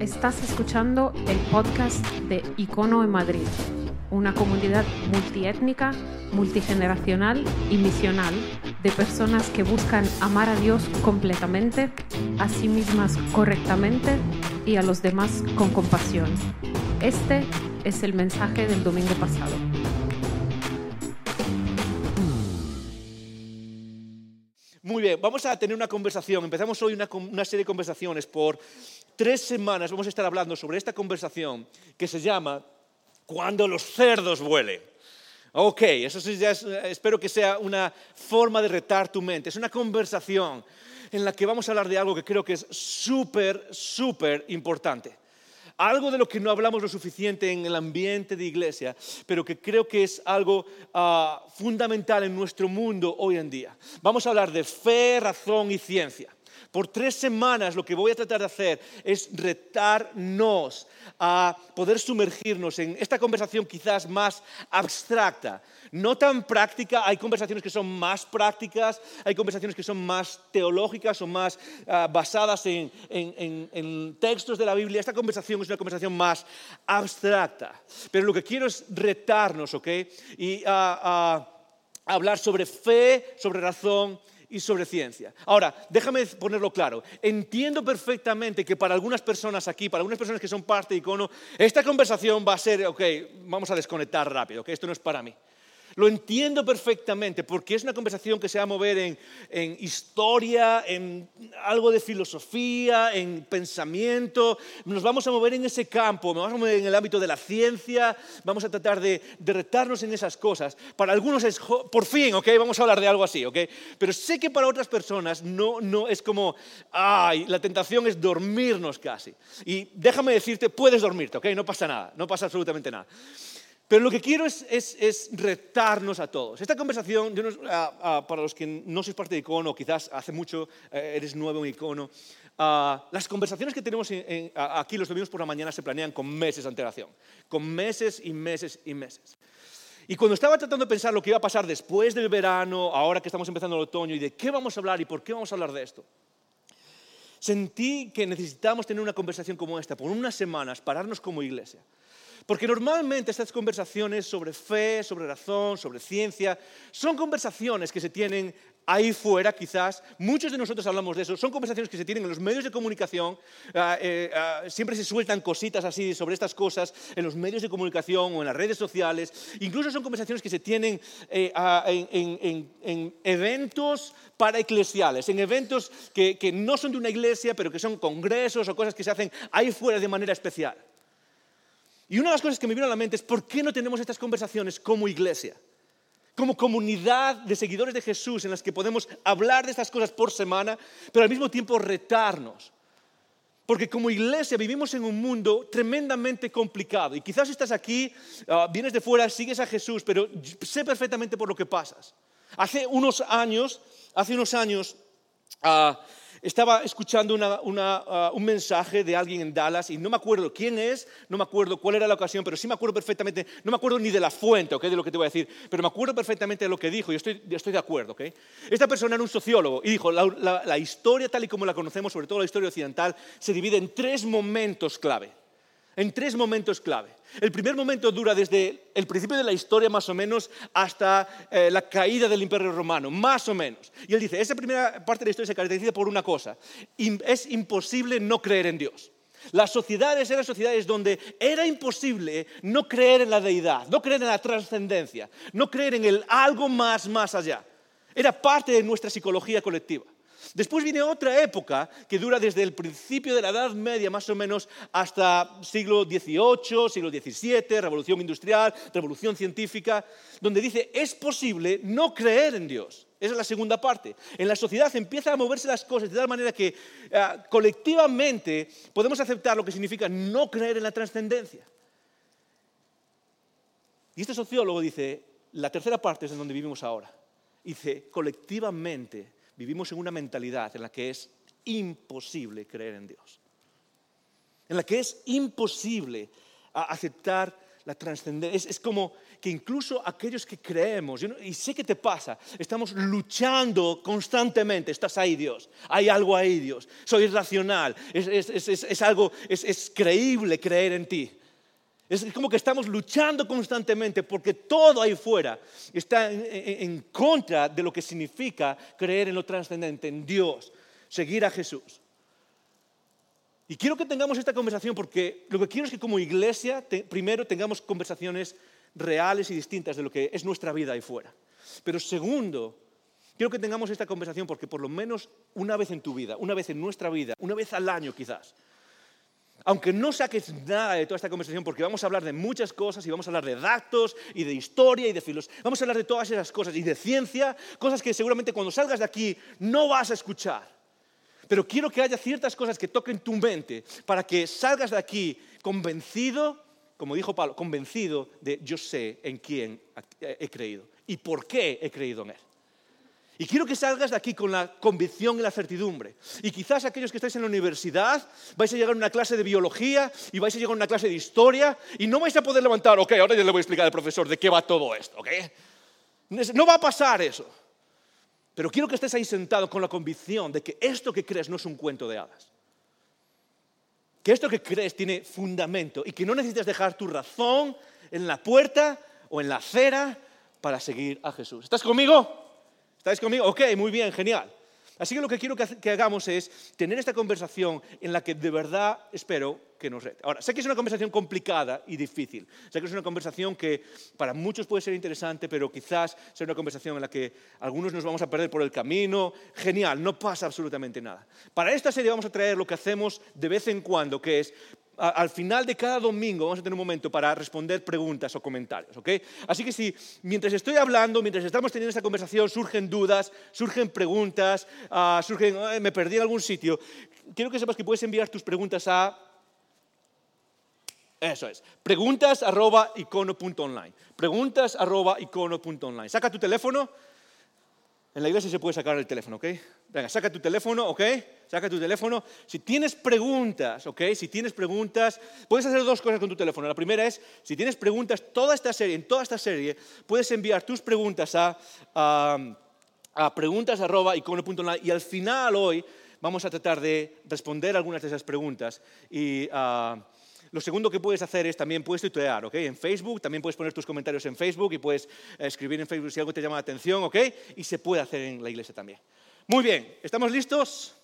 Estás escuchando el podcast de Icono en Madrid, una comunidad multiétnica, multigeneracional y misional de personas que buscan amar a Dios completamente, a sí mismas correctamente y a los demás con compasión. Este es el mensaje del domingo pasado. Muy bien, vamos a tener una conversación. Empezamos hoy una, una, serie de conversaciones. Por tres semanas vamos a estar hablando sobre esta conversación que se llama Cuando los cerdos vuelen. Ok, eso sí, ya es, espero que sea una forma de retar tu mente. Es una conversación en la que vamos a hablar de algo que creo que es súper, súper importante. Algo de lo que no hablamos lo suficiente en el ambiente de iglesia, pero que creo que es algo uh, fundamental en nuestro mundo hoy en día. Vamos a hablar de fe, razón y ciencia. Por tres semanas lo que voy a tratar de hacer es retarnos a poder sumergirnos en esta conversación quizás más abstracta, no tan práctica. Hay conversaciones que son más prácticas, hay conversaciones que son más teológicas o más uh, basadas en, textos de la Biblia. Esta conversación es una conversación más abstracta. Pero lo que quiero es retarnos, ¿ok? Y uh, uh, hablar sobre fe, sobre razón y sobre ciencia. Ahora, déjame ponerlo claro. Entiendo perfectamente que para algunas personas aquí, para algunas personas que son parte de Icono, esta conversación va a ser, ok, vamos a desconectar rápido, que esto no es para mí. Lo entiendo perfectamente porque es una conversación que se va a mover en, en, historia, en algo de filosofía, en pensamiento. Nos vamos a mover en ese campo, nos vamos a mover en el ámbito de la ciencia, vamos a tratar de, de retarnos en esas cosas. Para algunos es, por fin, ¿ok? Vamos a hablar de algo así, ¿ok? Pero sé que para otras personas no, no es como, ay, la tentación es dormirnos casi. Y déjame decirte, puedes dormirte, ¿ok? No pasa nada, no pasa absolutamente nada. Pero lo que quiero es, retarnos a todos. Esta conversación, para los que no sois parte de Icono, quizás hace mucho uh, eres nuevo en Icono, las conversaciones que tenemos en, en, aquí los domingos por la mañana se planean con meses de antelación, con meses y meses y meses. Y cuando estaba tratando de pensar lo que iba a pasar después del verano, ahora que estamos empezando el otoño, y de qué vamos a hablar y por qué vamos a hablar de esto, sentí que necesitábamos tener una conversación como esta, por unas semanas, pararnos como iglesia. Porque normalmente estas conversaciones sobre fe, sobre razón, sobre ciencia, son conversaciones que se tienen ahí fuera quizás, muchos de nosotros hablamos de eso, son conversaciones que se tienen en los medios de comunicación, uh, eh, uh, siempre se sueltan cositas así sobre estas cosas en los medios de comunicación o en las redes sociales, incluso son conversaciones que se tienen eh, uh, en, en, en, eventos para eclesiales, en eventos que no son de una iglesia, pero que son congresos o cosas que se hacen ahí fuera de manera especial. Y una de las cosas que me vino a la mente es por qué no tenemos estas conversaciones como iglesia, como comunidad de seguidores de Jesús en las que podemos hablar de estas cosas por semana, pero al mismo tiempo retarnos. Porque como iglesia vivimos en un mundo tremendamente complicado. Y quizás estás aquí, uh, vienes de fuera, sigues a Jesús, pero sé perfectamente por lo que pasas. Hace unos años, hace unos años, uh, estaba escuchando una, uh, un mensaje de alguien en Dallas y no me acuerdo quién es, no me acuerdo cuál era la ocasión, pero sí me acuerdo perfectamente, no me acuerdo ni de la fuente, ¿okay? de lo que te voy a decir, pero me acuerdo perfectamente de lo que dijo y estoy, estoy de acuerdo. ¿okay? Esta persona era un sociólogo y dijo, la, la historia tal y como la conocemos, sobre todo la historia occidental, se divide en tres momentos clave en tres momentos clave. El primer momento dura desde el principio de la historia más o menos hasta eh, la caída del Imperio Romano, más o menos. Y él dice, esa primera parte de la historia se caracteriza por una cosa, es imposible no creer en Dios. Las sociedades eran sociedades donde era imposible no creer en la deidad, no creer en la trascendencia, no creer en el algo más, más allá. Era parte de nuestra psicología colectiva. Después viene otra época que dura desde el principio de la Edad Media más o menos hasta siglo XVIII, siglo XVII, revolución industrial, revolución científica, donde dice, es posible no creer en Dios. Esa es la segunda parte. En la sociedad empiezan a moverse las cosas de tal manera que uh, colectivamente podemos aceptar lo que significa no creer en la trascendencia. Y este sociólogo dice, la tercera parte es en donde vivimos ahora. Dice, colectivamente vivimos en una mentalidad en la que es imposible creer en Dios, en la que es imposible aceptar la trascendencia. Es, como que incluso aquellos que creemos, y sé que te pasa, estamos luchando constantemente. Estás ahí, Dios. Hay algo ahí, Dios. Soy racional. Es, algo, es creíble creer en ti. Es como que estamos luchando constantemente porque todo ahí fuera está en, contra de lo que significa creer en lo trascendente, en Dios, seguir a Jesús. Y quiero que tengamos esta conversación porque lo que quiero es que como iglesia primero tengamos conversaciones reales y distintas de lo que es nuestra vida ahí fuera. Pero segundo, quiero que tengamos esta conversación porque por lo menos una vez en tu vida, una vez en nuestra vida, una vez al año quizás, aunque no saques nada de toda esta conversación, porque vamos a hablar de muchas cosas y vamos a hablar de datos y de historia y de filosofía, vamos a hablar de todas esas cosas y de ciencia, cosas que seguramente cuando salgas de aquí no vas a escuchar. Pero quiero que haya ciertas cosas que toquen tu mente para que salgas de aquí convencido, como dijo Pablo, convencido de yo sé en quién he creído y por qué he creído en él. Y quiero que salgas de aquí con la convicción y la certidumbre. Y quizás aquellos que estáis en la universidad vais a llegar a una clase de biología y vais a llegar a una clase de historia y no vais a poder levantar, ok, ahora ya le voy a explicar al profesor de qué va todo esto, ok. No va a pasar eso. Pero quiero que estés ahí sentado con la convicción de que esto que crees no es un cuento de hadas. Que esto que crees tiene fundamento y que no necesitas dejar tu razón en la puerta o en la acera para seguir a Jesús. ¿Estás conmigo? ¿Estáis conmigo? Ok, muy bien, genial. Así que lo que quiero que, hagamos es tener esta conversación en la que de verdad espero que nos rete. Ahora, sé que es una conversación complicada y difícil. Sé que es una conversación que para muchos puede ser interesante, pero quizás sea una conversación en la que algunos nos vamos a perder por el camino. Genial, no pasa absolutamente nada. Para esta serie vamos a traer lo que hacemos de vez en cuando, que es al final de cada domingo vamos a tener un momento para responder preguntas o comentarios, ¿ok? Así que si mientras estoy hablando, mientras estamos teniendo esta conversación, surgen dudas, surgen preguntas, ah, surgen, me perdí en algún sitio, quiero que sepas que puedes enviar tus preguntas a... Eso es, preguntas arroba icono.online. Preguntas arroba icono.online. Saca tu teléfono, en la iglesia se puede sacar el teléfono, ¿ok? Venga, saca tu teléfono, ¿ok? Saca tu teléfono. Si tienes preguntas, ¿ok? Si tienes preguntas, puedes hacer dos cosas con tu teléfono. La primera es, si tienes preguntas, toda esta serie, en toda esta serie, puedes enviar tus preguntas a, a, a preguntas.icono.online y al final hoy vamos a tratar de responder algunas de esas preguntas y... Uh, lo segundo que puedes hacer es también puedes tuitear, ¿ok? En Facebook, también puedes poner tus comentarios en Facebook y puedes eh, escribir en Facebook si algo te llama la atención, ¿ok? Y se puede hacer en la iglesia también. Muy bien, ¿estamos listos?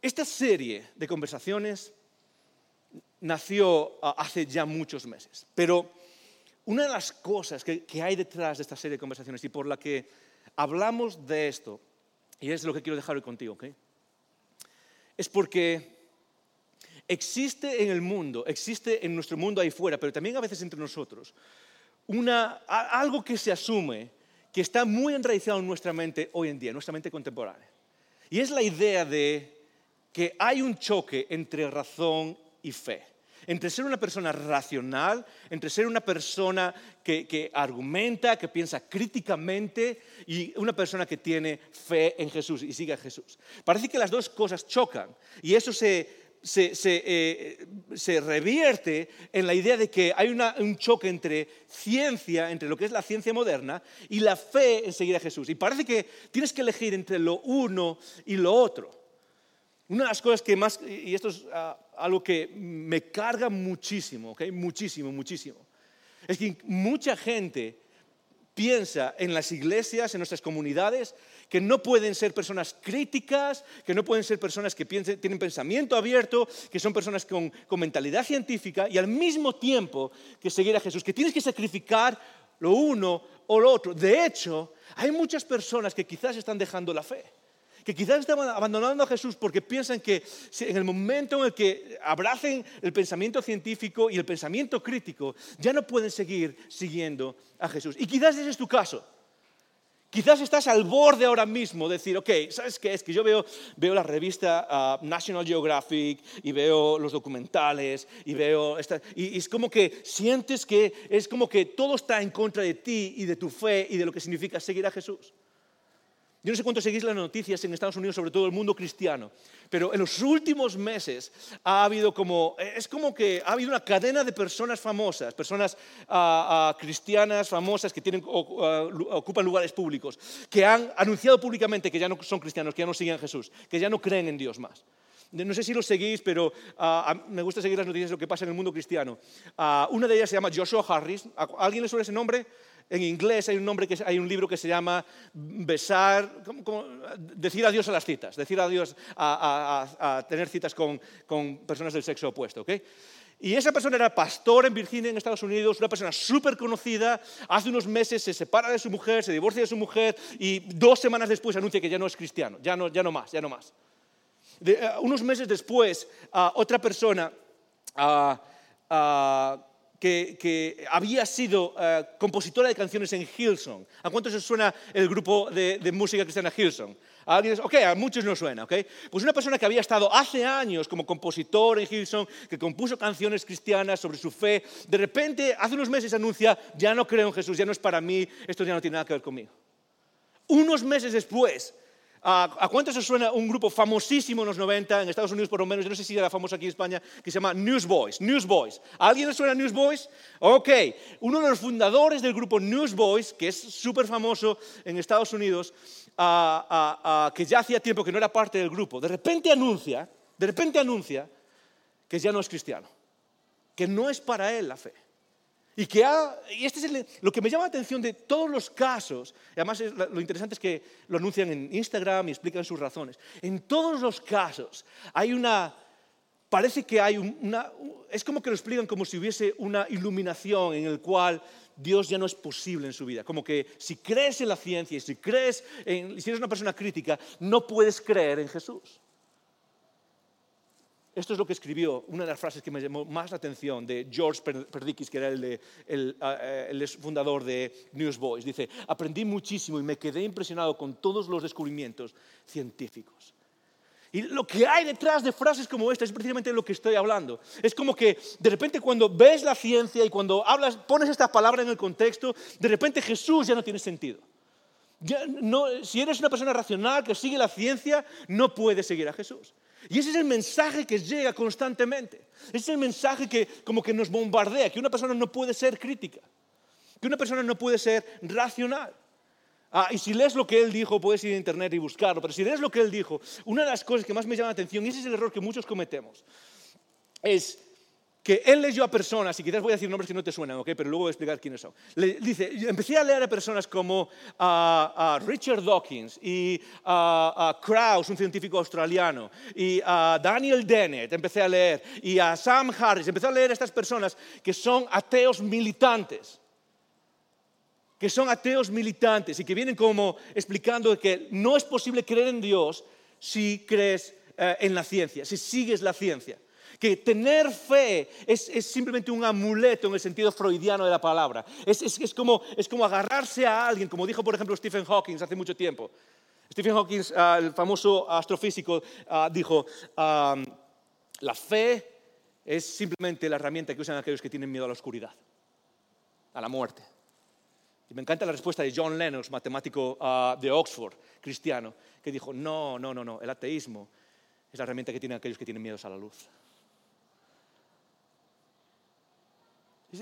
Esta serie de conversaciones nació hace ya muchos meses, pero una de las cosas que, hay detrás de esta serie de conversaciones y por la que hablamos de esto, y es lo que quiero dejar hoy contigo, ¿ok? Es porque existe en el mundo, existe en nuestro mundo ahí fuera, pero también a veces entre nosotros, algo que se asume que está muy enraizado en nuestra mente hoy en día, en nuestra mente contemporánea. Y es la idea de que hay un choque entre razón y fe entre ser una persona racional, entre ser una persona que, argumenta, que piensa críticamente y una persona que tiene fe en Jesús y sigue a Jesús. Parece que las dos cosas chocan y eso se, eh, revierte en la idea de que hay un choque entre ciencia, entre lo que es la ciencia moderna, y la fe en seguir a Jesús. Y parece que tienes que elegir entre lo uno y lo otro. Una de las cosas que más, y esto es ah, algo que me carga muchísimo, ¿okay? muchísimo, muchísimo, es que mucha gente piensa en las iglesias, en nuestras comunidades, que no pueden ser personas críticas, que no pueden ser personas que tienen pensamiento abierto, que son personas con mentalidad científica y al mismo tiempo que seguir a Jesús, que tienes que sacrificar lo uno o lo otro. De hecho, hay muchas personas que quizás están dejando la fe que quizás están abandonando a Jesús porque piensan que en el momento en el que abracen el pensamiento científico y el pensamiento crítico, ya no pueden seguir siguiendo a Jesús. Y quizás ese es tu caso. Quizás estás al borde ahora mismo de decir, ok, ¿sabes qué? Es que yo veo, veo la revista ah, National Geographic y veo los documentales y veo... y, es como que sientes que es como que todo está en contra de ti y de tu fe y de lo que significa seguir a Jesús. Yo no sé cuánto seguís las noticias en Estados Unidos, sobre todo el mundo cristiano, pero en los últimos meses ha habido como, es como que ha habido una cadena de personas famosas, personas ah, ah, cristianas famosas que ah, ocupan lugares públicos, que han anunciado públicamente que ya no son cristianos, que ya no siguen a Jesús, que ya no creen en Dios más. No sé si lo seguís, pero me gusta seguir las noticias de lo que pasa en el mundo cristiano. una de ellas se llama Joshua Harris. alguien le suena ese nombre? En inglés hay un, nombre que, hay un libro que se llama Besar, decir adiós a las citas, decir adiós a, tener citas con, personas del sexo opuesto. ¿okay? Y esa persona era pastor en Virginia, en Estados Unidos, una persona súper conocida. Hace unos meses se separa de su mujer, se divorcia de su mujer y dos semanas después anuncia que ya no es cristiano, ya no, ya no más, ya no más. Eh, unos meses después, otra persona que, había sido eh, compositora de canciones en Hillsong. ¿A cuántos os suena el grupo de, música cristiana Hillsong? ¿A alguien? Ok, a muchos no suena, ¿ok? Pues una persona que había estado hace años como compositor en Hillsong, que compuso canciones cristianas sobre su fe, de repente, hace unos meses anuncia, ya no creo en Jesús, ya no es para mí, esto ya no tiene nada que ver conmigo. Unos meses después, ¿A cuántos os suena un grupo famosísimo en los 90, en Estados Unidos por lo menos, yo no sé si era famoso aquí en España, que se llama Newsboys? Newsboys. ¿A alguien le suena Newsboys? Ok. Uno de los fundadores del grupo Newsboys, que es súper famoso en Estados Unidos, que ya hacía tiempo que no era parte del grupo, de repente anuncia, de repente anuncia que ya no es cristiano, que no es para él la fe. Y, que y este es lo que me llama la atención de todos los casos, y además lo interesante es que lo anuncian en Instagram y explican sus razones. En todos los casos hay una, parece que hay una, es como que lo explican como si hubiese una iluminación en el cual Dios ya no es posible en su vida. Como que si crees en la ciencia y si crees en, si eres una persona crítica, no puedes creer en Jesús. Esto es lo que escribió, una de las frases que me llamó más la atención de George Perdikis, que era el, el, fundador de Newsboys. Dice, aprendí muchísimo y me quedé impresionado con todos los descubrimientos científicos. Y lo que hay detrás de frases como esta es precisamente de lo que estoy hablando. Es como que de repente cuando ves la ciencia y cuando hablas, pones esta palabra en el contexto, de repente Jesús ya no tiene sentido. si eres una persona racional que sigue la ciencia, no puedes seguir a Jesús. Y ese es el mensaje que llega constantemente. Ese es el mensaje que como que nos bombardea, que una persona no puede ser crítica, que una persona no puede ser racional. Ah, y si lees lo que él dijo, puedes ir a internet y buscarlo, pero si lees lo que él dijo, una de las cosas que más me llama la atención, y ese es el error que muchos cometemos, es que él leyó a personas, y quizás voy a decir nombres que no te suenan, ¿okay? pero luego voy a explicar quiénes son. Le, dice, empecé a leer a personas como a Richard Dawkins y a Krauss, un científico australiano, y a Daniel Dennett, empecé a leer, y a Sam Harris, empecé a leer a estas personas que son ateos militantes que son ateos militantes y que vienen como explicando que no es posible creer en Dios si crees eh, en la ciencia, si sigues la ciencia que tener fe es, simplemente un amuleto en el sentido freudiano de la palabra. Es, como, agarrarse a alguien, como dijo por ejemplo Stephen Hawking hace mucho tiempo. Stephen Hawking, ah, el famoso astrofísico, ah, dijo, la fe es simplemente la herramienta que usan aquellos que tienen miedo a la oscuridad, a la muerte. Y me encanta la respuesta de John Lennon, matemático ah, de Oxford, cristiano, que dijo, no, no, no, no, el ateísmo es la herramienta que tienen aquellos que tienen miedo a la luz.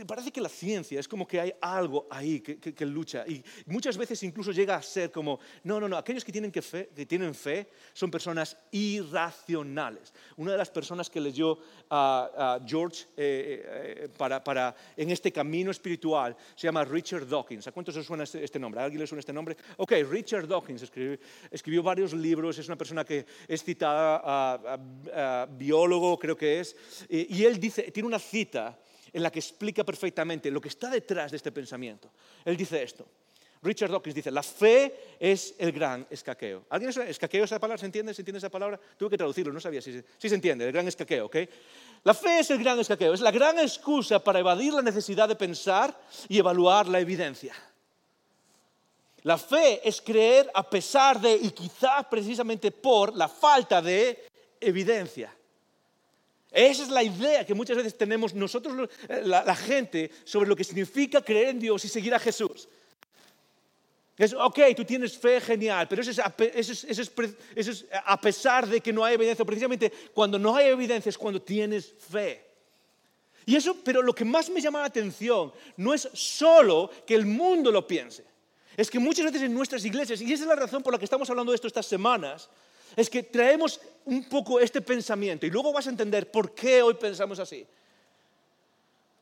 Parece que la ciencia es como que hay algo ahí que, lucha y muchas veces incluso llega a ser como, no, no, no, aquellos que tienen, fe, que tienen fe son personas irracionales. Una de las personas que leyó a, George eh, eh, para, en este camino espiritual se llama Richard Dawkins. ¿A cuántos os suena este, este nombre? ¿A alguien le suena este nombre? Ok, Richard Dawkins escribió, escribió varios libros, es una persona que es citada, biólogo creo que es, y él dice, tiene una cita en la que explica perfectamente lo que está detrás de este pensamiento. Él dice esto. Richard Dawkins dice, la fe es el gran escaqueo. ¿Alguien sabe escaqueo esa palabra? ¿Se entiende? ¿Se entiende esa palabra? Tuve que traducirlo, no sabía si se, si se entiende, el gran escaqueo, ¿ok? La fe es el gran escaqueo, es la gran excusa para evadir la necesidad de pensar y evaluar la evidencia. La fe es creer a pesar de y quizás precisamente por la falta de evidencia. Esa es la idea que muchas veces tenemos nosotros, la, gente, sobre lo que significa creer en Dios y seguir a Jesús. Es, ok, tú tienes fe, genial, pero eso es, eso es- eso es es a pesar de que no hay evidencia. Precisamente cuando no hay evidencia es cuando tienes fe. Y eso, pero lo que más me llama la atención no es solo que el mundo lo piense. Es que muchas veces en nuestras iglesias, y esa es la razón por la que estamos hablando de esto estas semanas, es que traemos un poco este pensamiento y luego vas a entender por qué hoy pensamos así.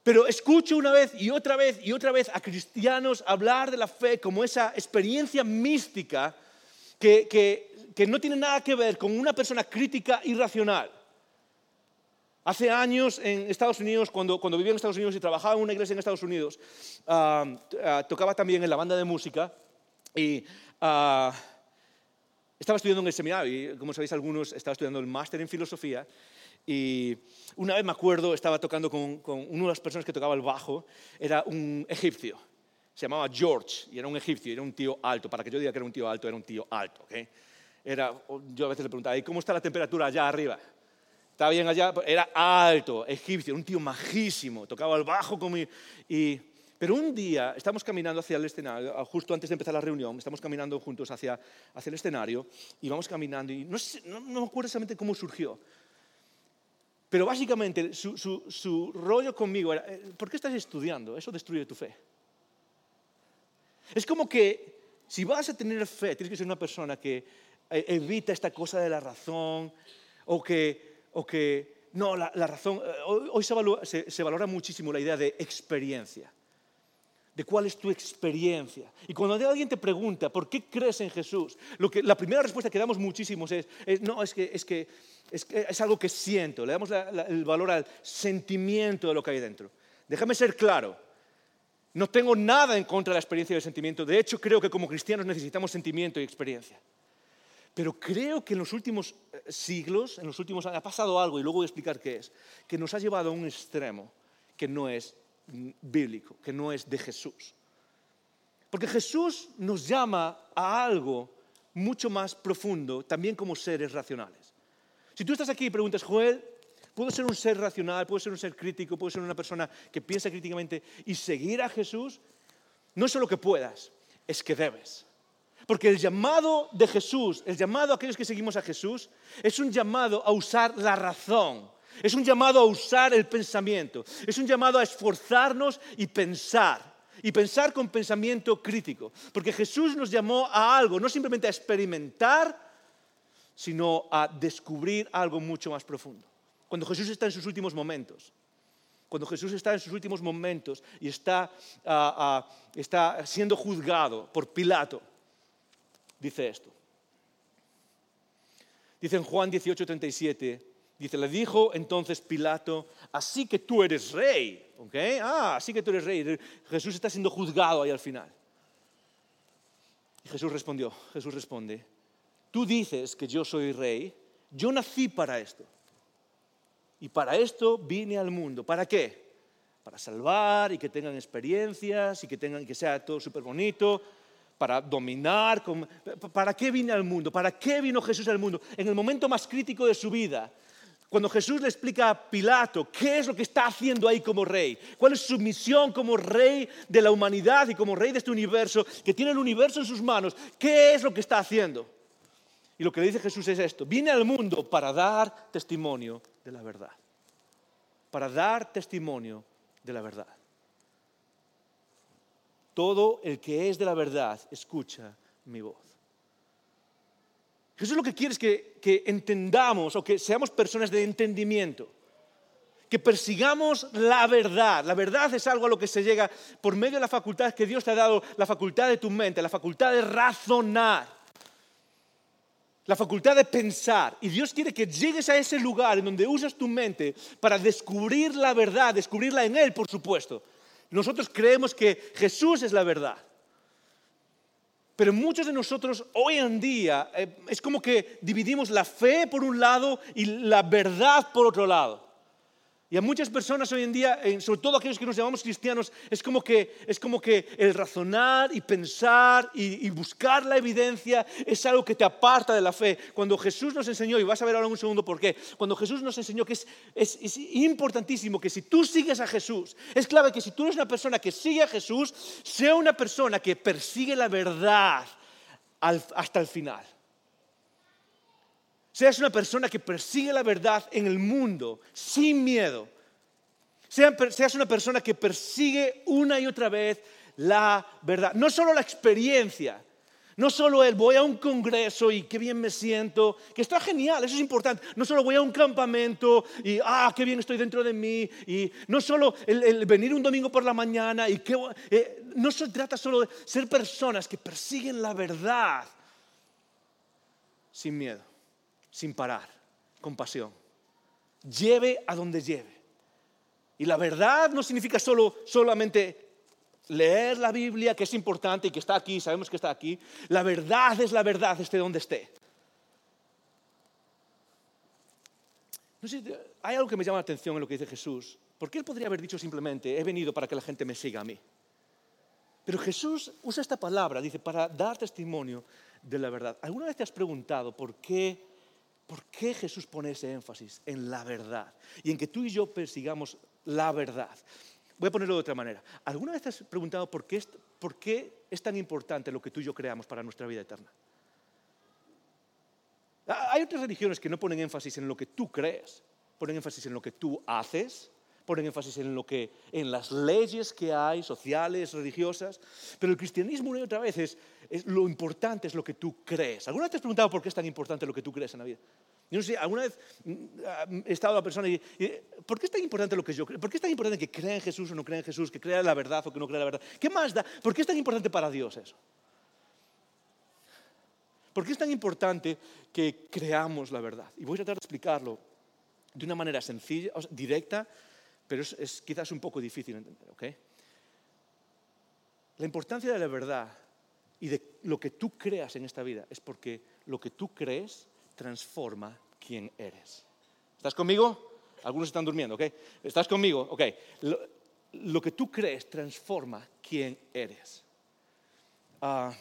Pero escucho una vez y otra vez y otra vez a cristianos hablar de la fe como esa experiencia mística que, que- que no tiene nada que ver con una persona crítica y racional. Hace años en Estados Unidos, cuando, cuando vivía en Estados Unidos y trabajaba en una iglesia en Estados Unidos, ah, ah, tocaba también en la banda de música y ah, estaba estudiando en el seminario y, como sabéis algunos, estaba estudiando el máster en filosofía y una vez me acuerdo, estaba tocando con, con una de las personas que tocaba el bajo, era un egipcio, se llamaba George y era un egipcio, era un tío alto, para que yo diga que era un tío alto, era un tío alto, ¿ok? Era, yo a veces le preguntaba, ¿y cómo está la temperatura allá arriba? Estaba bien allá, era alto, egipcio, un tío majísimo, tocaba el bajo como... y- y- pero un día estamos caminando hacia el escenario, justo antes de empezar la reunión, estamos caminando juntos hacia, hacia el escenario y vamos caminando y no, sé- no, no me acuerdo exactamente cómo surgió. Pero básicamente su, su- su rollo conmigo era, eh, ¿por qué estás estudiando? Eso destruye tu fe. Es como que si vas a tener fe, tienes que ser una persona que eh, evita esta cosa de la razón o que, o que no, la, la razón, eh, hoy, se valora muchísimo la idea de experiencia, de cuál es tu experiencia. Y cuando alguien te pregunta, ¿por qué crees en Jesús? Lo que, la primera respuesta que damos muchísimos es, no, es que, es, que, es, que es algo que siento, le damos el valor al sentimiento de lo que hay dentro. Déjame ser claro, no tengo nada en contra de la experiencia y del sentimiento. De hecho, creo que como cristianos necesitamos sentimiento y experiencia. Pero creo que en los últimos eh, siglos, en los últimos años, ha pasado algo, y luego voy a explicar qué es, que nos ha llevado a un extremo que no es bíblico, que no es de Jesús. Porque Jesús nos llama a algo mucho más profundo, también como seres racionales. Si tú estás aquí y preguntas, Joel, ¿puedo ser un ser racional? ¿Puedo ser un ser crítico? ¿Puedo ser una persona que piensa críticamente y seguir a Jesús? No es solo que puedas, es que debes. Porque el llamado de Jesús, el llamado a aquellos que seguimos a Jesús, es un llamado a usar la razón, es un llamado a usar el pensamiento, es un llamado a esforzarnos y pensar, y pensar con pensamiento crítico. Porque Jesús nos llamó a algo, no simplemente a experimentar, sino a descubrir algo mucho más profundo. Cuando Jesús está en sus últimos momentos, cuando Jesús está en sus últimos momentos y está, ah, ah, está siendo juzgado por Pilato, dice esto. Dice en Juan 18, 37, dice, le dijo entonces Pilato, así que tú eres rey, ¿ok? Ah, así que tú eres rey. Jesús está siendo juzgado ahí al final. Y Jesús respondió, Jesús responde, tú dices que yo soy rey, yo nací para esto. Y para esto vine al mundo. ¿Para qué? Para salvar y que tengan experiencias y que, tengan, que sea todo súper bonito, para dominar. ¿Para qué vine al mundo? ¿Para qué vino Jesús al mundo? En el momento más crítico de su vida, cuando Jesús le explica a Pilato qué es lo que está haciendo ahí como rey, cuál es su misión como rey de la humanidad y como rey de este universo, que tiene el universo en sus manos, qué es lo que está haciendo. Y lo que le dice Jesús es esto, vine al mundo para dar testimonio de la verdad, para dar testimonio de la verdad. Todo el que es de la verdad escucha mi voz. Jesús lo que quiere es que, entendamos o que seamos personas de entendimiento, que persigamos la verdad. La verdad es algo a lo que se llega por medio de la facultad que Dios te ha dado, la facultad de tu mente, la facultad de razonar, la facultad de pensar. Y Dios quiere que llegues a ese lugar en donde usas tu mente para descubrir la verdad, descubrirla en Él, por supuesto. Nosotros creemos que Jesús es la verdad. Pero muchos de nosotros hoy en día eh, es como que dividimos la fe por un lado y la verdad por otro lado. Y a muchas personas hoy en día, sobre todo aquellos que nos llamamos cristianos, es como que, es como que el razonar y pensar y, buscar la evidencia es algo que te aparta de la fe. Cuando Jesús nos enseñó, y vas a ver ahora un segundo por qué, cuando Jesús nos enseñó que es, es, importantísimo que si tú sigues a Jesús, es clave que si tú eres una persona que sigue a Jesús, sea una persona que persigue la verdad hasta el final. Seas una persona que persigue la verdad en el mundo sin miedo. Seas una persona que persigue una y otra vez la verdad. No solo la experiencia, no solo el voy a un congreso y qué bien me siento, que está genial, eso es importante. No solo voy a un campamento y ah, qué bien estoy dentro de mí. Y no solo el, venir un domingo por la mañana y que eh, no se trata solo de ser personas que persiguen la verdad sin miedo sin parar, con pasión. Lleve a donde lleve. Y la verdad no significa solo, solamente leer la Biblia, que es importante y que está aquí, sabemos que está aquí. La verdad es la verdad, esté donde esté. No sé, hay algo que me llama la atención en lo que dice Jesús. Porque él podría haber dicho simplemente, he venido para que la gente me siga a mí. Pero Jesús usa esta palabra, dice, para dar testimonio de la verdad. ¿Alguna vez te has preguntado por qué ¿Por qué Jesús pone ese énfasis en la verdad y en que tú y yo persigamos la verdad? Voy a ponerlo de otra manera. ¿Alguna vez te has preguntado por qué, es, por qué es tan importante lo que tú y yo creamos para nuestra vida eterna? Hay otras religiones que no ponen énfasis en lo que tú crees, ponen énfasis en lo que tú haces, ponen énfasis en, lo que, en las leyes que hay, sociales, religiosas, pero el cristianismo una y otra vez es, lo importante es lo que tú crees. ¿Alguna vez te has preguntado por qué es tan importante lo que tú crees en la vida? Yo no sé, alguna vez mm, he estado la persona y, ¿por qué es tan importante lo que yo creo? ¿Por qué es tan importante que crea en Jesús o no crea en Jesús, que crea la verdad o que no crea la verdad? ¿Qué más da? ¿Por qué es tan importante para Dios eso? ¿Por qué es tan importante que creamos la verdad? Y voy a tratar de explicarlo de una manera sencilla, directa, pero es, quizás un poco difícil entender, ¿ok? La importancia de la verdad y de lo que tú creas en esta vida es porque lo que tú crees transforma quién eres. ¿Estás conmigo? Algunos están durmiendo, ¿ok? ¿Estás conmigo? Ok. Lo, que tú crees transforma quién eres. Ah,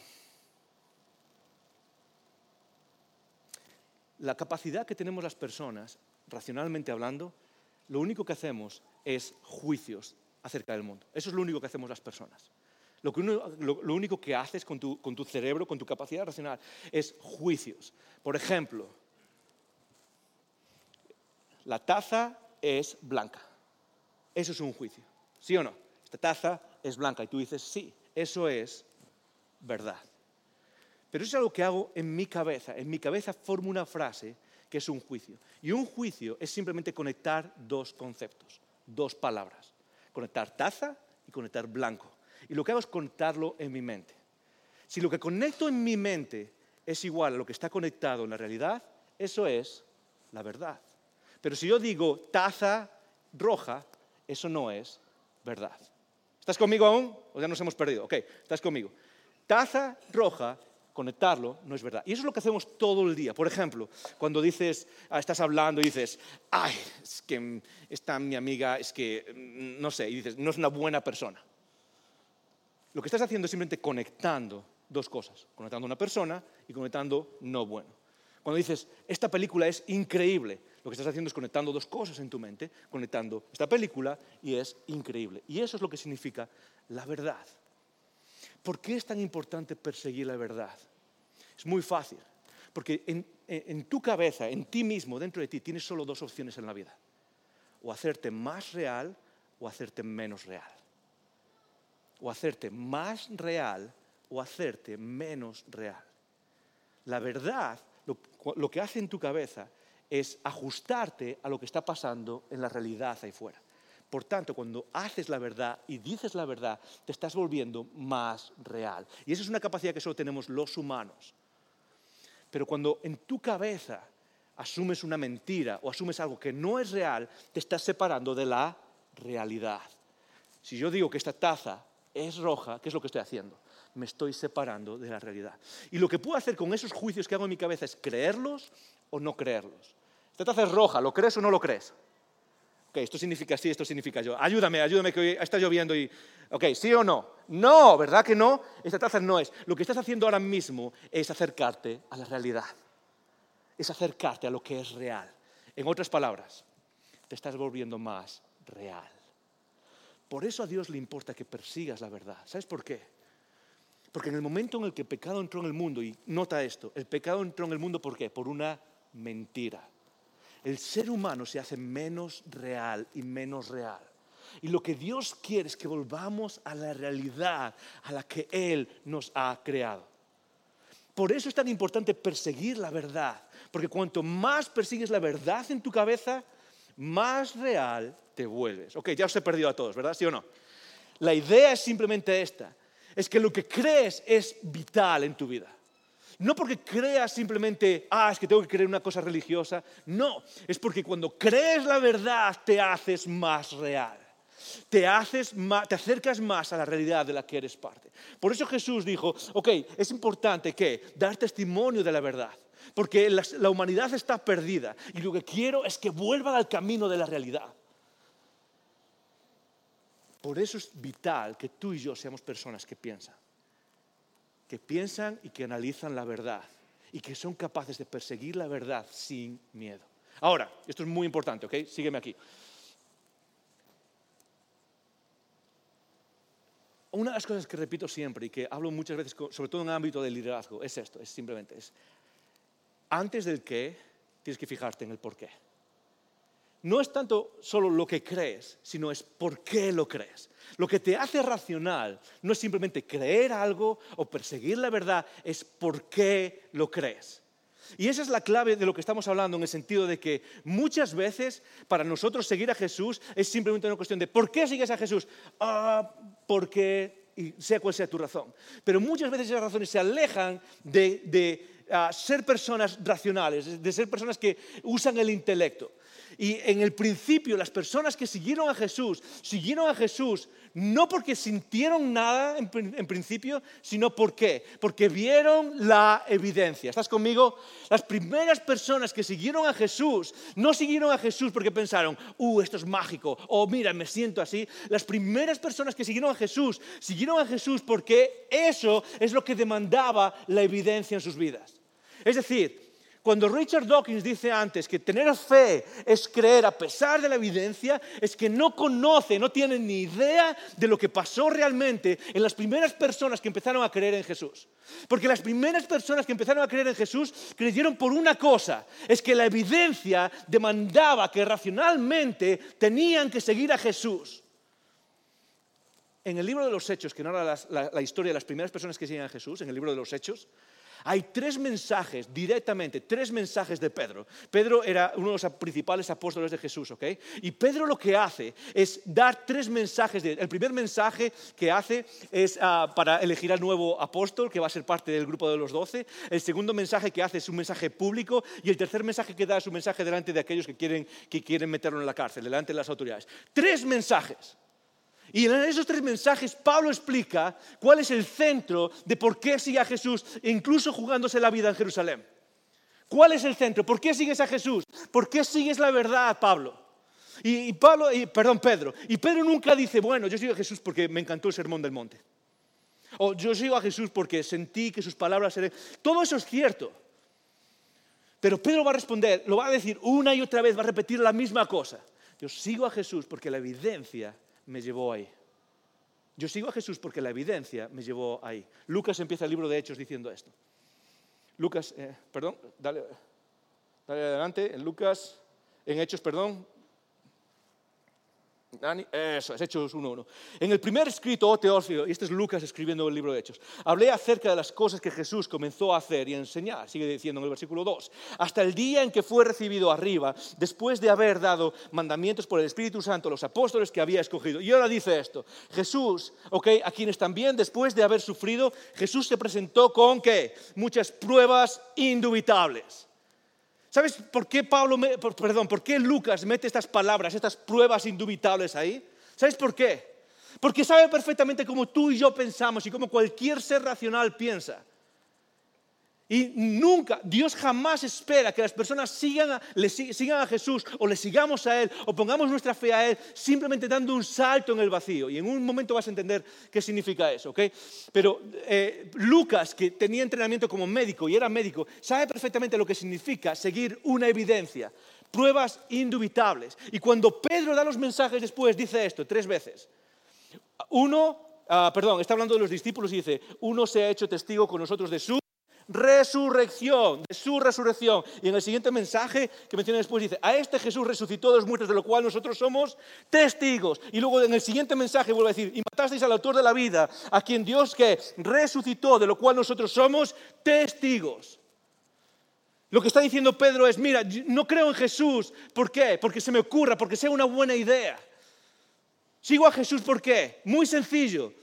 la capacidad que tenemos las personas, racionalmente hablando, lo único que hacemos es juicios acerca del mundo. Eso es lo único que hacemos las personas. Lo, único que haces con tu, con tu cerebro, con tu capacidad racional, es juicios. Por ejemplo, la taza es blanca. Eso es un juicio. ¿Sí o no? Esta taza es blanca y tú dices, sí, eso es verdad. Pero eso es algo que hago en mi cabeza. En mi cabeza formo una frase que es un juicio. Y un juicio es simplemente conectar dos conceptos dos palabras, conectar taza y conectar blanco. Y lo que hago es conectarlo en mi mente. Si lo que conecto en mi mente es igual a lo que está conectado en la realidad, eso es la verdad. Pero si yo digo taza roja, eso no es verdad. ¿Estás conmigo aún? ¿O ya nos hemos perdido? Ok, estás conmigo. Taza roja conectarlo no es verdad. Y eso es lo que hacemos todo el día. Por ejemplo, cuando dices, ah, estás hablando y dices, ay, es que esta mi amiga, es que, mm, no sé, y dices, no es una buena persona. Lo que estás haciendo es simplemente conectando dos cosas, conectando una persona y conectando no bueno. Cuando dices, esta película es increíble, lo que estás haciendo es conectando dos cosas en tu mente, conectando esta película y es increíble. Y eso es lo que significa la verdad. ¿Por qué es tan importante perseguir la verdad? Es muy fácil, porque en, tu cabeza, en ti mismo, dentro de ti, tienes solo dos opciones en la vida. O hacerte más real o hacerte menos real. O hacerte más real o hacerte menos real. La verdad, lo que hace en tu cabeza es ajustarte a lo que está pasando en la realidad ahí fuera. Por tanto, cuando haces la verdad y dices la verdad, te estás volviendo más real. Y esa es una capacidad que solo tenemos los humanos. Pero cuando en tu cabeza asumes una mentira o asumes algo que no es real, te estás separando de la realidad. Si yo digo que esta taza es roja, ¿qué es lo que estoy haciendo? Me estoy separando de la realidad. Y lo que puedo hacer con esos juicios que hago en mi cabeza es creerlos o no creerlos. Esta taza es roja, ¿lo crees o no lo crees? Ok, esto significa sí, esto significa yo. Ayúdame, ayúdame que hoy está lloviendo y... Ok, ¿sí o no? No, ¿verdad que no? Esta taza no es. Lo que estás haciendo ahora mismo es acercarte a la realidad. Es acercarte a lo que es real. En otras palabras, te estás volviendo más real. Por eso a Dios le importa que persigas la verdad. ¿Sabes por qué? Porque en el momento en el que el pecado entró en el mundo, y nota esto, el pecado entró en el mundo ¿por qué? Por una mentira el ser humano se hace menos real y menos real. Y lo que Dios quiere es que volvamos a la realidad a la que Él nos ha creado. Por eso es tan importante perseguir la verdad, porque cuanto más persigues la verdad en tu cabeza, más real te vuelves. Ok, ya os he perdido a todos, ¿verdad? ¿Sí o no? La idea es simplemente esta, es que lo que crees es vital en tu vida. No porque creas simplemente, ah, es que tengo que creer una cosa religiosa. No, es porque cuando crees la verdad te haces más real. Te, haces te acercas más a la realidad de la que eres parte. Por eso Jesús dijo, ok, es importante que dar testimonio de la verdad, porque la, la humanidad está perdida y lo que quiero es que vuelvan al camino de la realidad. Por eso es vital que tú y yo seamos personas que piensan que piensan y que analizan la verdad y que son capaces de perseguir la verdad sin miedo. Ahora, esto es muy importante, ¿ok? Sígueme aquí. Una de las cosas que repito siempre y que hablo muchas veces, sobre todo en el ámbito del liderazgo, es esto, es simplemente, es, antes del qué, tienes que fijarte en el por qué no es tanto solo lo que crees, sino es por qué lo crees. Lo que te hace racional no es simplemente creer algo o perseguir la verdad, es por qué lo crees. Y esa es la clave de lo que estamos hablando en el sentido de que muchas veces para nosotros seguir a Jesús es simplemente una cuestión de ¿por qué sigues a Jesús? Ah, porque, y sea cual sea tu razón. Pero muchas veces esas razones se alejan de, ah, ser personas racionales, de ser personas que usan el intelecto. Y en el principio las personas que siguieron a Jesús, siguieron a Jesús no porque sintieron nada en, principio, sino porque, porque vieron la evidencia. ¿Estás conmigo? Las primeras personas que siguieron a Jesús no siguieron a Jesús porque pensaron, uh, esto es mágico, o mira, me siento así. Las primeras personas que siguieron a Jesús siguieron a Jesús porque eso es lo que demandaba la evidencia en sus vidas. Es decir, cuando Richard Dawkins dice antes que tener fe es creer a pesar de la evidencia, es que no conoce, no tiene ni idea de lo que pasó realmente en las primeras personas que empezaron a creer en Jesús. Porque las primeras personas que empezaron a creer en Jesús creyeron por una cosa, es que la evidencia demandaba que racionalmente tenían que seguir a Jesús. En el libro de los Hechos, que narra la, la historia de las primeras personas que siguen a Jesús, en el libro de los Hechos, hay tres mensajes directamente, tres mensajes de Pedro. Pedro era uno de los principales apóstoles de Jesús, ¿ok? Y Pedro lo que hace es dar tres mensajes. el primer mensaje que hace es ah, para elegir al nuevo apóstol, que va a ser parte del grupo de los doce. El segundo mensaje que hace es un mensaje público. Y el tercer mensaje que da es un mensaje delante de aquellos que quieren, que quieren meterlo en la cárcel, delante de las autoridades. Tres mensajes. Y en esos tres mensajes Pablo explica cuál es el centro de por qué sigue a Jesús, incluso jugándose la vida en Jerusalén. ¿Cuál es el centro? ¿Por qué sigues a Jesús? ¿Por qué sigues la verdad, Pablo? Y, Pablo, perdón, Pedro. Y Pedro nunca dice, bueno, yo sigo a Jesús porque me encantó el sermón del monte. O yo sigo a Jesús porque sentí que sus palabras eran... Todo eso es cierto. Pero Pedro va a responder, lo va a decir una y otra vez, va a repetir la misma cosa. Yo sigo a Jesús porque la evidencia me llevó ahí. Yo sigo a Jesús porque la evidencia me llevó ahí. Lucas empieza el libro de Hechos diciendo esto. Lucas, eh, perdón, dale, dale adelante, en Lucas, en Hechos, perdón, eso es, Hechos 1.1. En el primer escrito, oh Teófilo, y este es Lucas escribiendo el libro de Hechos, hablé acerca de las cosas que Jesús comenzó a hacer y a enseñar, sigue diciendo en el versículo 2, hasta el día en que fue recibido arriba, después de haber dado mandamientos por el Espíritu Santo a los apóstoles que había escogido. Y ahora dice esto, Jesús, ok, a quienes también después de haber sufrido, Jesús se presentó con qué? Muchas pruebas indubitables. ¿Sabes por qué Pablo, perdón, por qué Lucas mete estas palabras, estas pruebas indubitables ahí? ¿Sabes por qué? Porque sabe perfectamente cómo tú y yo pensamos y cómo cualquier ser racional piensa. Y nunca, Dios jamás espera que las personas sigan a, Jesús o le sigamos a Él o pongamos nuestra fe a Él simplemente dando un salto en el vacío. Y en un momento vas a entender qué significa eso, ¿ok? Pero eh, Lucas, que tenía entrenamiento como médico y era médico, sabe perfectamente lo que significa seguir una evidencia, pruebas indubitables. Y cuando Pedro da los mensajes después, dice esto tres veces. Uno, ah, perdón, está hablando de los discípulos y dice, uno se ha hecho testigo con nosotros de su resurrección, su resurrección. Y en el siguiente mensaje que menciona después dice, a este Jesús resucitó de los muertos, de lo cual nosotros somos testigos. Y luego en el siguiente mensaje vuelve a decir, y matasteis al autor de la vida, a quien Dios que resucitó, de lo cual nosotros somos testigos. Lo que está diciendo Pedro es, mira, no creo en Jesús. ¿Por qué? Porque se me ocurra, porque sea una buena idea. Sigo a Jesús, ¿por qué? Muy sencillo.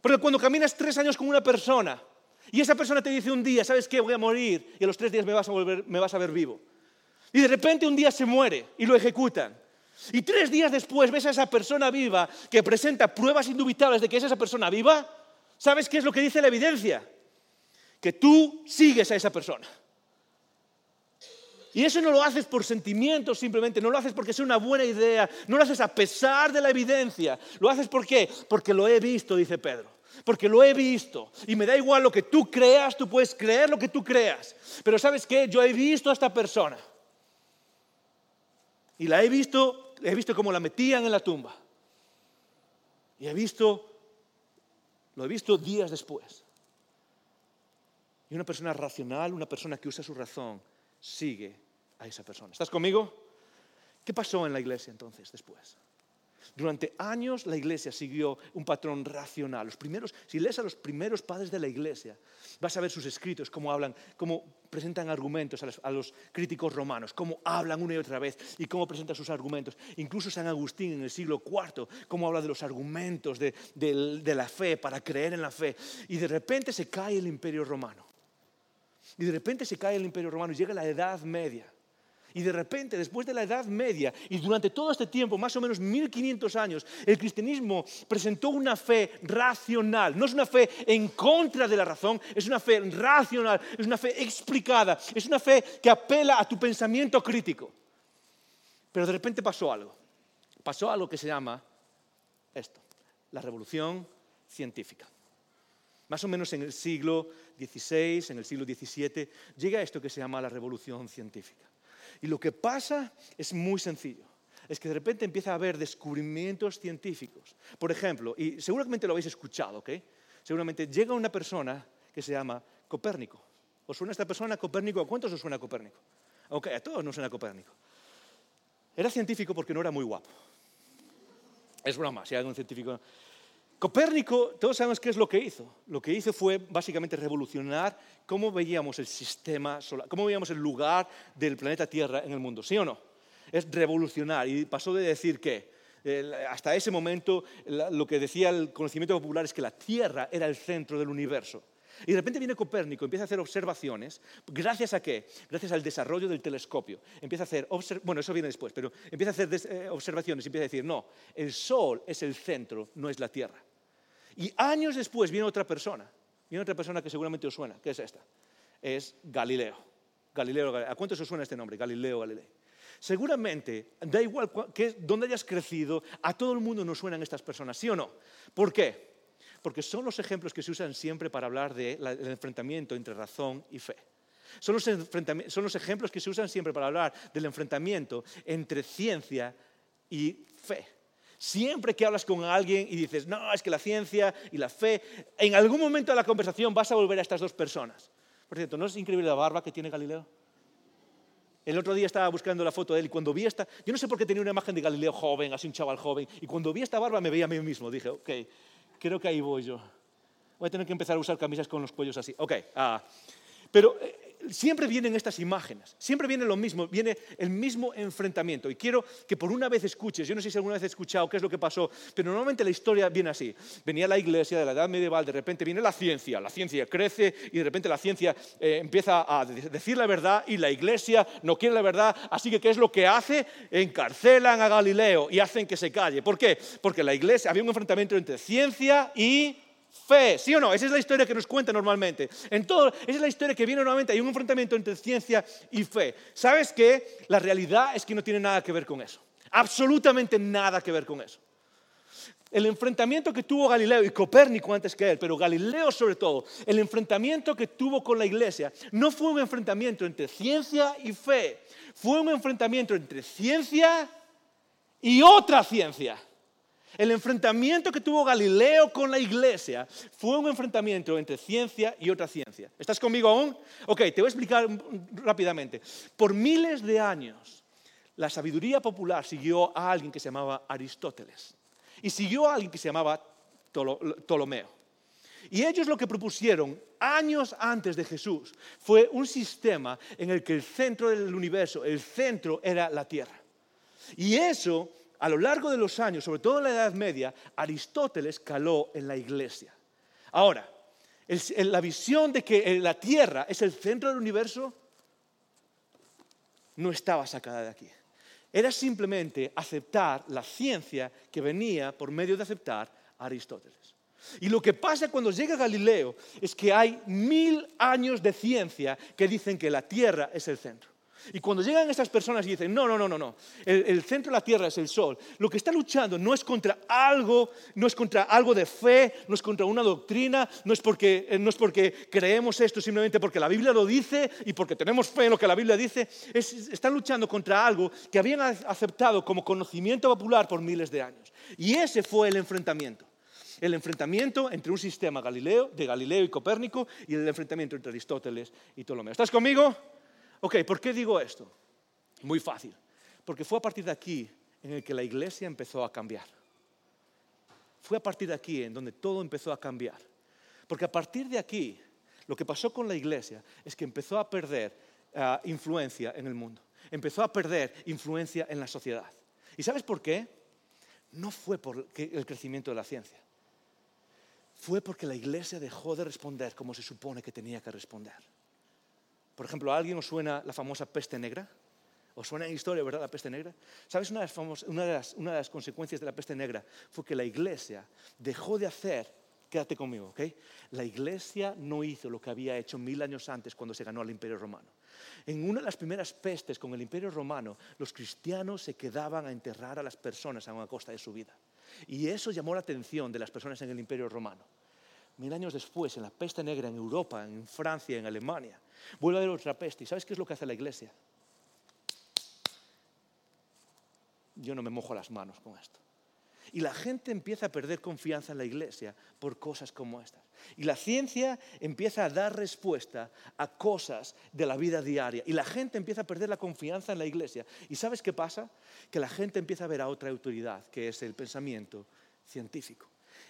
Porque cuando caminas tres años con una persona, y esa persona te dice un día, ¿sabes qué? Voy a morir y a los tres días me vas a, volver, me vas a ver vivo. Y de repente un día se muere y lo ejecutan. Y tres días después ves a esa persona viva que presenta pruebas indubitables de que es esa persona viva. ¿Sabes qué es lo que dice la evidencia? Que tú sigues a esa persona. Y eso no lo haces por sentimientos simplemente, no lo haces porque es una buena idea, no lo haces a pesar de la evidencia. ¿Lo haces por? Porque lo he visto, dice Pedro porque lo he visto. Y me da igual lo que tú creas, tú puedes creer lo que tú creas. Pero sabes qué, yo he visto a esta persona. Y la he visto, he visto cómo la metían en la tumba. Y he visto, lo he visto días después. Y una persona racional, una persona que usa su razón, sigue a esa persona. ¿Estás conmigo? ¿Qué pasó en la iglesia entonces después? Durante años la iglesia siguió un patrón racional. Los primeros, si lees a los primeros padres de la iglesia, vas a ver sus escritos, cómo hablan, cómo presentan argumentos a los, críticos romanos, cómo hablan una y otra vez y cómo presentan sus argumentos. Incluso San Agustín en el siglo IV, cómo habla de los argumentos de, de la fe, para creer en la fe. Y de repente se cae el imperio romano. Y de repente se cae el imperio romano y llega la Edad Media. Y de repente, después de la Edad Media y durante todo este tiempo, más o menos 1500 años, el cristianismo presentó una fe racional. No es una fe en contra de la razón, es una fe racional, es una fe explicada, es una fe que apela a tu pensamiento crítico. Pero de repente pasó algo. Pasó algo que se llama esto, la revolución científica. Más o menos en el siglo XVI, en el siglo XVII, llega esto que se llama la revolución científica. Y lo que pasa es muy sencillo. Es que de repente empieza a haber descubrimientos científicos. Por ejemplo, y seguramente lo habéis escuchado, ¿ok? Seguramente llega una persona que se llama Copérnico. ¿Os suena esta persona Copérnico? ¿A cuántos os suena Copérnico? Ok, a todos nos suena Copérnico. Era científico porque no era muy guapo. Es broma, si hay algún científico Copérnico, todos sabemos qué es lo que hizo. Lo que hizo fue básicamente revolucionar cómo veíamos el sistema solar, cómo veíamos el lugar del planeta Tierra en el mundo, ¿sí o no? Es revolucionar y pasó de decir que hasta ese momento lo que decía el conocimiento popular es que la Tierra era el centro del universo. Y de repente viene Copérnico, empieza a hacer observaciones, ¿gracias a qué? Gracias al desarrollo del telescopio. Empieza a hacer, bueno, eso viene después, pero empieza a hacer eh, observaciones y empieza a decir, no, el Sol es el centro, no es la Tierra. Y años después viene otra persona, viene otra persona que seguramente os suena, que es esta, es Galileo. Galileo, ¿A cuántos os suena este nombre? Galileo Galilei. Seguramente, da igual que, dónde hayas crecido, a todo el mundo nos suenan estas personas, ¿sí o no? ¿Por qué? Porque son los ejemplos que se usan siempre para hablar del enfrentamiento entre razón y fe. Son los, son los ejemplos que se usan siempre para hablar del enfrentamiento entre ciencia y fe. Siempre que hablas con alguien y dices, no, es que la ciencia y la fe, en algún momento de la conversación vas a volver a estas dos personas. Por cierto, ¿no es increíble la barba que tiene Galileo? El otro día estaba buscando la foto de él y cuando vi esta, yo no sé por qué tenía una imagen de Galileo joven, así un chaval joven, y cuando vi esta barba me veía a mí mismo. Dije, ok, creo que ahí voy yo. Voy a tener que empezar a usar camisas con los cuellos así. Ok, ah. pero eh, siempre vienen estas imágenes, siempre viene lo mismo, viene el mismo enfrentamiento. Y quiero que por una vez escuches, yo no sé si alguna vez has escuchado qué es lo que pasó, pero normalmente la historia viene así. Venía la iglesia de la edad medieval, de repente viene la ciencia, la ciencia crece y de repente la ciencia eh, empieza a decir la verdad y la iglesia no quiere la verdad, así que ¿qué es lo que hace? Encarcelan a Galileo y hacen que se calle. ¿Por qué? Porque la iglesia, había un enfrentamiento entre ciencia y fe, ¿sí o no? Esa es la historia que nos cuenta normalmente. En todo, esa es la historia que viene normalmente. Hay un enfrentamiento entre ciencia y fe. ¿Sabes qué? La realidad es que no tiene nada que ver con eso. Absolutamente nada que ver con eso. El enfrentamiento que tuvo Galileo y Copérnico antes que él, pero Galileo sobre todo, el enfrentamiento que tuvo con la iglesia, no fue un enfrentamiento entre ciencia y fe, fue un enfrentamiento entre ciencia y otra ciencia. El enfrentamiento que tuvo Galileo con la iglesia fue un enfrentamiento entre ciencia y otra ciencia. ¿Estás conmigo aún? Ok, te voy a explicar rápidamente. Por miles de años, la sabiduría popular siguió a alguien que se llamaba Aristóteles y siguió a alguien que se llamaba Ptolomeo. Y ellos lo que propusieron años antes de Jesús fue un sistema en el que el centro del universo, el centro era la Tierra. Y eso, a lo largo de los años, sobre todo en la Edad Media, Aristóteles caló en la iglesia. Ahora, la visión de que la Tierra es el centro del universo no estaba sacada de aquí era simplemente aceptar la ciencia que venía por medio de aceptar a Aristóteles. Y lo que pasa cuando llega Galileo es que hay mil años de ciencia que dicen que la Tierra es el centro. Y cuando llegan estas personas y dicen, no, no, no, no, no, el, centro de la Tierra es el Sol, lo que está luchando no es contra algo, no es contra algo de fe, no es contra una doctrina, no es porque, eh, no es porque creemos esto simplemente porque la Biblia lo dice y porque tenemos fe en lo que la Biblia dice, están luchando contra algo que habían aceptado como conocimiento popular por miles de años. Y ese fue el enfrentamiento el enfrentamiento entre un sistema Galileo, de Galileo y Copérnico y el enfrentamiento entre Aristóteles y Ptolomeo. ¿Estás conmigo? Ok, ¿por qué digo esto? Muy fácil. Porque fue a partir de aquí en el que la iglesia empezó a cambiar. Fue a partir de aquí en donde todo empezó a cambiar. Porque a partir de aquí, lo que pasó con la iglesia es que empezó a perder ah, influencia en el mundo. Empezó a perder influencia en la sociedad. ¿Y sabes por qué? No fue por el crecimiento de la ciencia. Fue porque la iglesia dejó de responder como se supone que tenía que responder. Por ejemplo, ¿a alguien os suena la famosa peste negra? ¿Os suena en historia, verdad, la peste negra? ¿Sabes? Una de, las consecuencias de la peste negra fue que la iglesia dejó de hacer, quédate conmigo, ¿ok? La iglesia no hizo lo que había hecho mil años antes cuando se ganó al imperio romano. En una de las primeras pestes con el imperio romano, los cristianos se quedaban a enterrar a las personas a costa de su vida. Y eso llamó la atención de las personas en el imperio romano. Mil años después, en la peste negra en Europa, en Francia, en Alemania, vuelve a haber otra peste. ¿Y sabes qué es lo que hace la iglesia? Yo no me mojo las manos con esto. Y la gente empieza a perder confianza en la iglesia por cosas como estas. Y la ciencia empieza a dar respuesta a cosas de la vida diaria. Y la gente empieza a perder la confianza en la iglesia. ¿Y sabes qué pasa? Que la gente empieza a ver a otra autoridad, que es el pensamiento científico.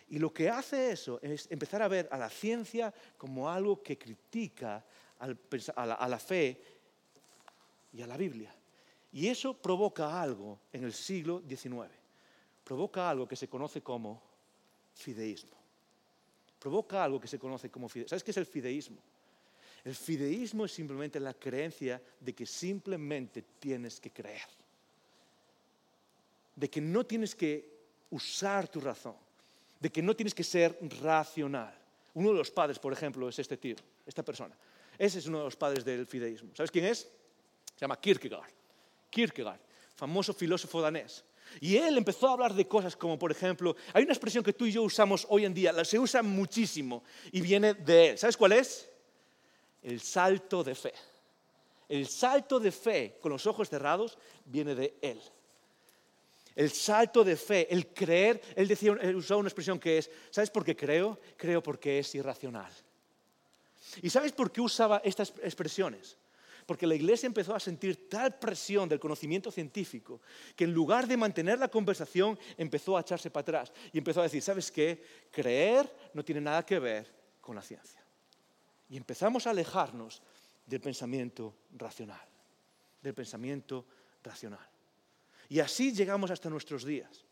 Y lo que hace eso es empezar a ver a la ciencia como algo que critica a la, fe y a la Biblia. Y eso provoca algo en el siglo XIX. Provoca algo que se conoce como fideísmo. Provoca algo que se conoce como fideísmo. ¿Sabes qué es el fideísmo? El fideísmo es simplemente la creencia de que simplemente tienes que creer. De que no tienes que usar tu razón. De que no tienes que ser racional. Uno de los padres, por ejemplo, es este tío, esta persona. Ese es uno de los padres del fideísmo. ¿Sabes quién es? Se llama Kierkegaard. Kierkegaard, famoso filósofo danés. Y él empezó a hablar de cosas como, por ejemplo, hay una expresión que tú y yo usamos hoy en día, se usa muchísimo y viene de él. ¿Sabes cuál es? El salto de fe. El salto de fe con los ojos cerrados viene de él. El salto de fe, el creer, él decía, él usaba una expresión que es, ¿sabes por qué creo? Creo porque es irracional. ¿Y sabes por qué usaba estas expresiones? Porque la iglesia empezó a sentir tal presión del conocimiento científico que en lugar de mantener la conversación empezó a echarse para atrás y empezó a decir, ¿sabes qué? Creer no tiene nada que ver con la ciencia. Y empezamos a alejarnos del pensamiento racional, del pensamiento racional. Y así llegamos hasta nuestros días.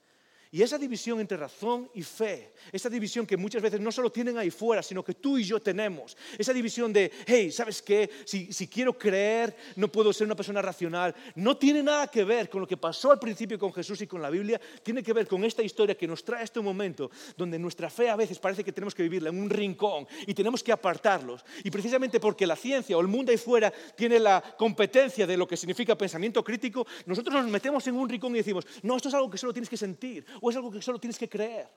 Y esa división entre razón y fe, esa división que muchas veces no solo tienen ahí fuera, sino que tú y yo tenemos, esa división de, hey, ¿sabes qué? Si, si, quiero creer, no puedo ser una persona racional, no tiene nada que ver con lo que pasó al principio con Jesús y con la Biblia, tiene que ver con esta historia que nos trae este momento donde nuestra fe a veces parece que tenemos que vivirla en un rincón y tenemos que apartarlos. Y precisamente porque la ciencia o el mundo ahí fuera tiene la competencia de lo que significa pensamiento crítico, nosotros nos metemos en un rincón y decimos, no, esto es algo que solo tienes que sentir o es algo que solo tienes que creer.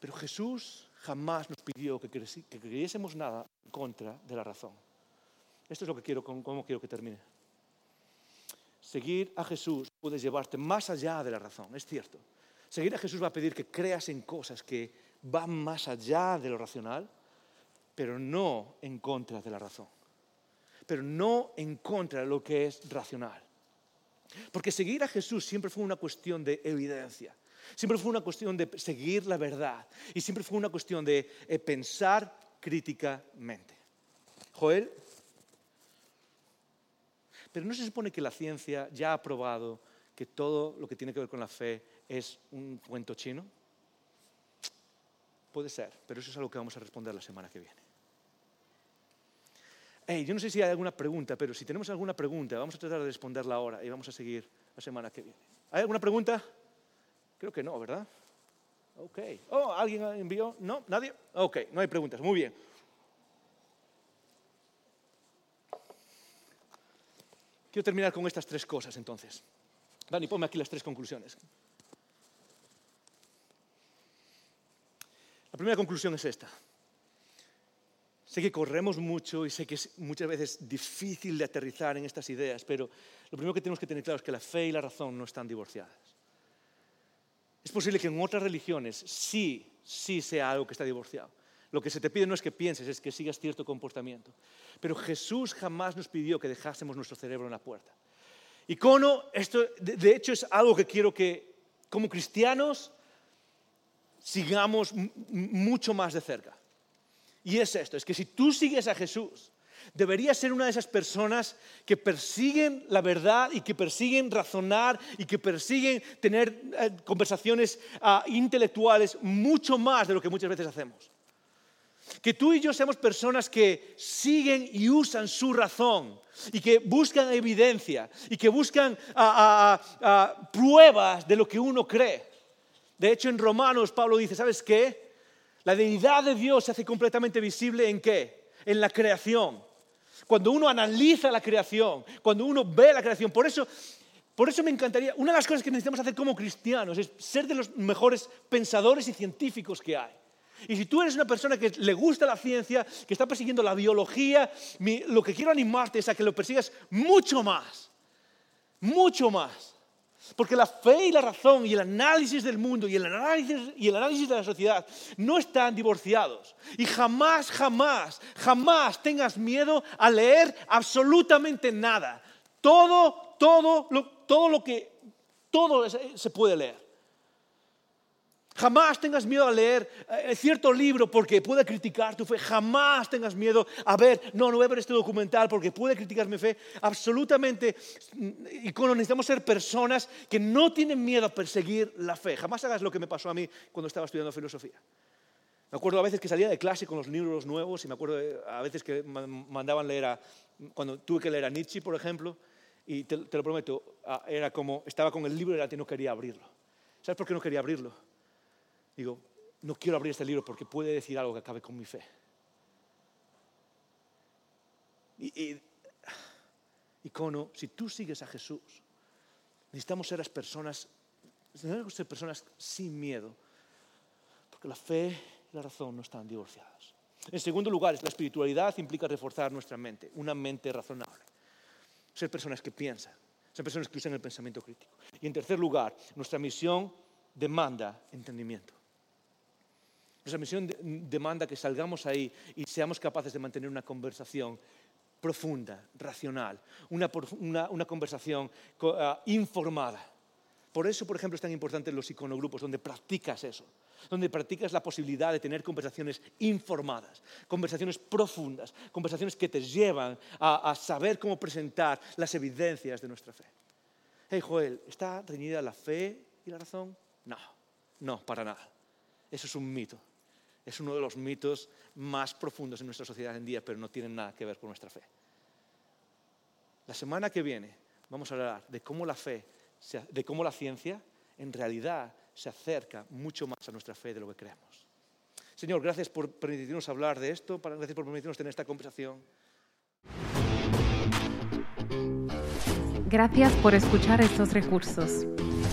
Pero Jesús jamás nos pidió que, creyésemos nada en contra de la razón. Esto es lo que quiero, cómo quiero que termine. Seguir a Jesús puede llevarte más allá de la razón, es cierto. Seguir a Jesús va a pedir que creas en cosas que van más allá de lo racional, pero no en contra de la razón. Pero no en contra de lo que es racional. Porque seguir a Jesús siempre fue una cuestión de evidencia. Siempre fue una cuestión de seguir la verdad. Y siempre fue una cuestión de eh, pensar críticamente. Joel, pero no se supone que la ciencia ya ha probado que todo lo que tiene que ver con la fe es un cuento chino. Puede ser, pero eso es algo que vamos a responder la semana que viene yo no sé si hay alguna pregunta, pero si tenemos alguna pregunta, vamos a tratar de responderla ahora y vamos a seguir la semana que viene. ¿Hay alguna pregunta? Creo que no, ¿verdad? Ok. Oh, ¿alguien envió? ¿No? ¿Nadie? Ok, no hay preguntas. Muy bien. Quiero terminar con estas tres cosas entonces. Dani, ponme aquí las tres conclusiones. La primera conclusión es esta. Sé que corremos mucho y sé que es muchas veces difícil de aterrizar en estas ideas, pero lo primero que tenemos que tener claro es que la fe y la razón no están divorciadas. Es posible que en otras religiones sí, sí sea algo que está divorciado. Lo que se te pide no es que pienses, es que sigas cierto comportamiento. Pero Jesús jamás nos pidió que dejásemos nuestro cerebro en la puerta. Y cono, esto de hecho es algo que quiero que como cristianos sigamos mucho más de cerca. Y es esto, es que si tú sigues a Jesús, deberías ser una de esas personas que persiguen la verdad y que persiguen razonar y que persiguen tener eh, conversaciones ah, intelectuales mucho más de lo que muchas veces hacemos. Que tú y yo seamos personas que siguen y usan su razón y que buscan evidencia y que buscan ah, ah, pruebas de lo que uno cree. De hecho, en Romanos Pablo dice, ¿sabes qué? La deidad de Dios se hace completamente visible en qué? En la creación. Cuando uno analiza la creación, cuando uno ve la creación. Por eso, por eso me encantaría, una de las cosas que necesitamos hacer como cristianos es ser de los mejores pensadores y científicos que hay. Y si tú eres una persona que le gusta la ciencia, que está persiguiendo la biología, lo que quiero animarte es a que lo persigas mucho más, mucho más. Porque la fe y la razón y el análisis del mundo y el análisis, y el análisis de la sociedad no están divorciados. Y jamás, jamás, jamás tengas miedo a leer absolutamente nada. Todo, todo, todo lo que, todo se puede leer. Jamás tengas miedo a leer eh, cierto libro porque puede criticar tu fe. Jamás tengas miedo a ver, no, no voy a ver este documental porque puede criticar mi fe. Absolutamente, y cuando necesitamos ser personas que no tienen miedo a perseguir la fe. Jamás hagas lo que me pasó a mí cuando estaba estudiando filosofía. Me acuerdo a veces que salía de clase con los libros nuevos y me acuerdo a veces que mandaban leer a, cuando tuve que leer a Nietzsche, por ejemplo, y te, te lo prometo, era como, estaba con el libro y no quería abrirlo. ¿Sabes por qué no quería abrirlo? Digo, no quiero abrir este libro porque puede decir algo que acabe con mi fe. Y, y, si tú sigues a Jesús, necesitamos ser las personas, necesitamos ser personas sin miedo, porque la fe y la razón no están divorciadas. En segundo lugar, la espiritualidad implica reforzar nuestra mente, una mente razonable. Ser personas que piensan, ser personas que usan el pensamiento crítico. Y en tercer lugar, nuestra misión demanda entendimiento. Nuestra misión demanda que salgamos ahí y seamos capaces de mantener una conversación profunda, racional, una, conversación ah, informada. Por eso, por ejemplo, es tan importante los iconogrupos, donde practicas eso, donde practicas la posibilidad de tener conversaciones informadas, conversaciones profundas, conversaciones que te llevan a saber cómo presentar las evidencias de nuestra fe. hey Joel, ¿está reñida la fe y la razón? No, no, para nada. Eso es un mito. Es uno de los mitos más profundos en nuestra sociedad en día, pero no tiene nada que ver con nuestra fe. La semana que viene vamos a hablar de cómo la fe, de cómo la ciencia en realidad se acerca mucho más a nuestra fe de lo que creemos. Señor, gracias por permitirnos hablar de esto, gracias por permitirnos tener esta conversación. Gracias por escuchar estos recursos.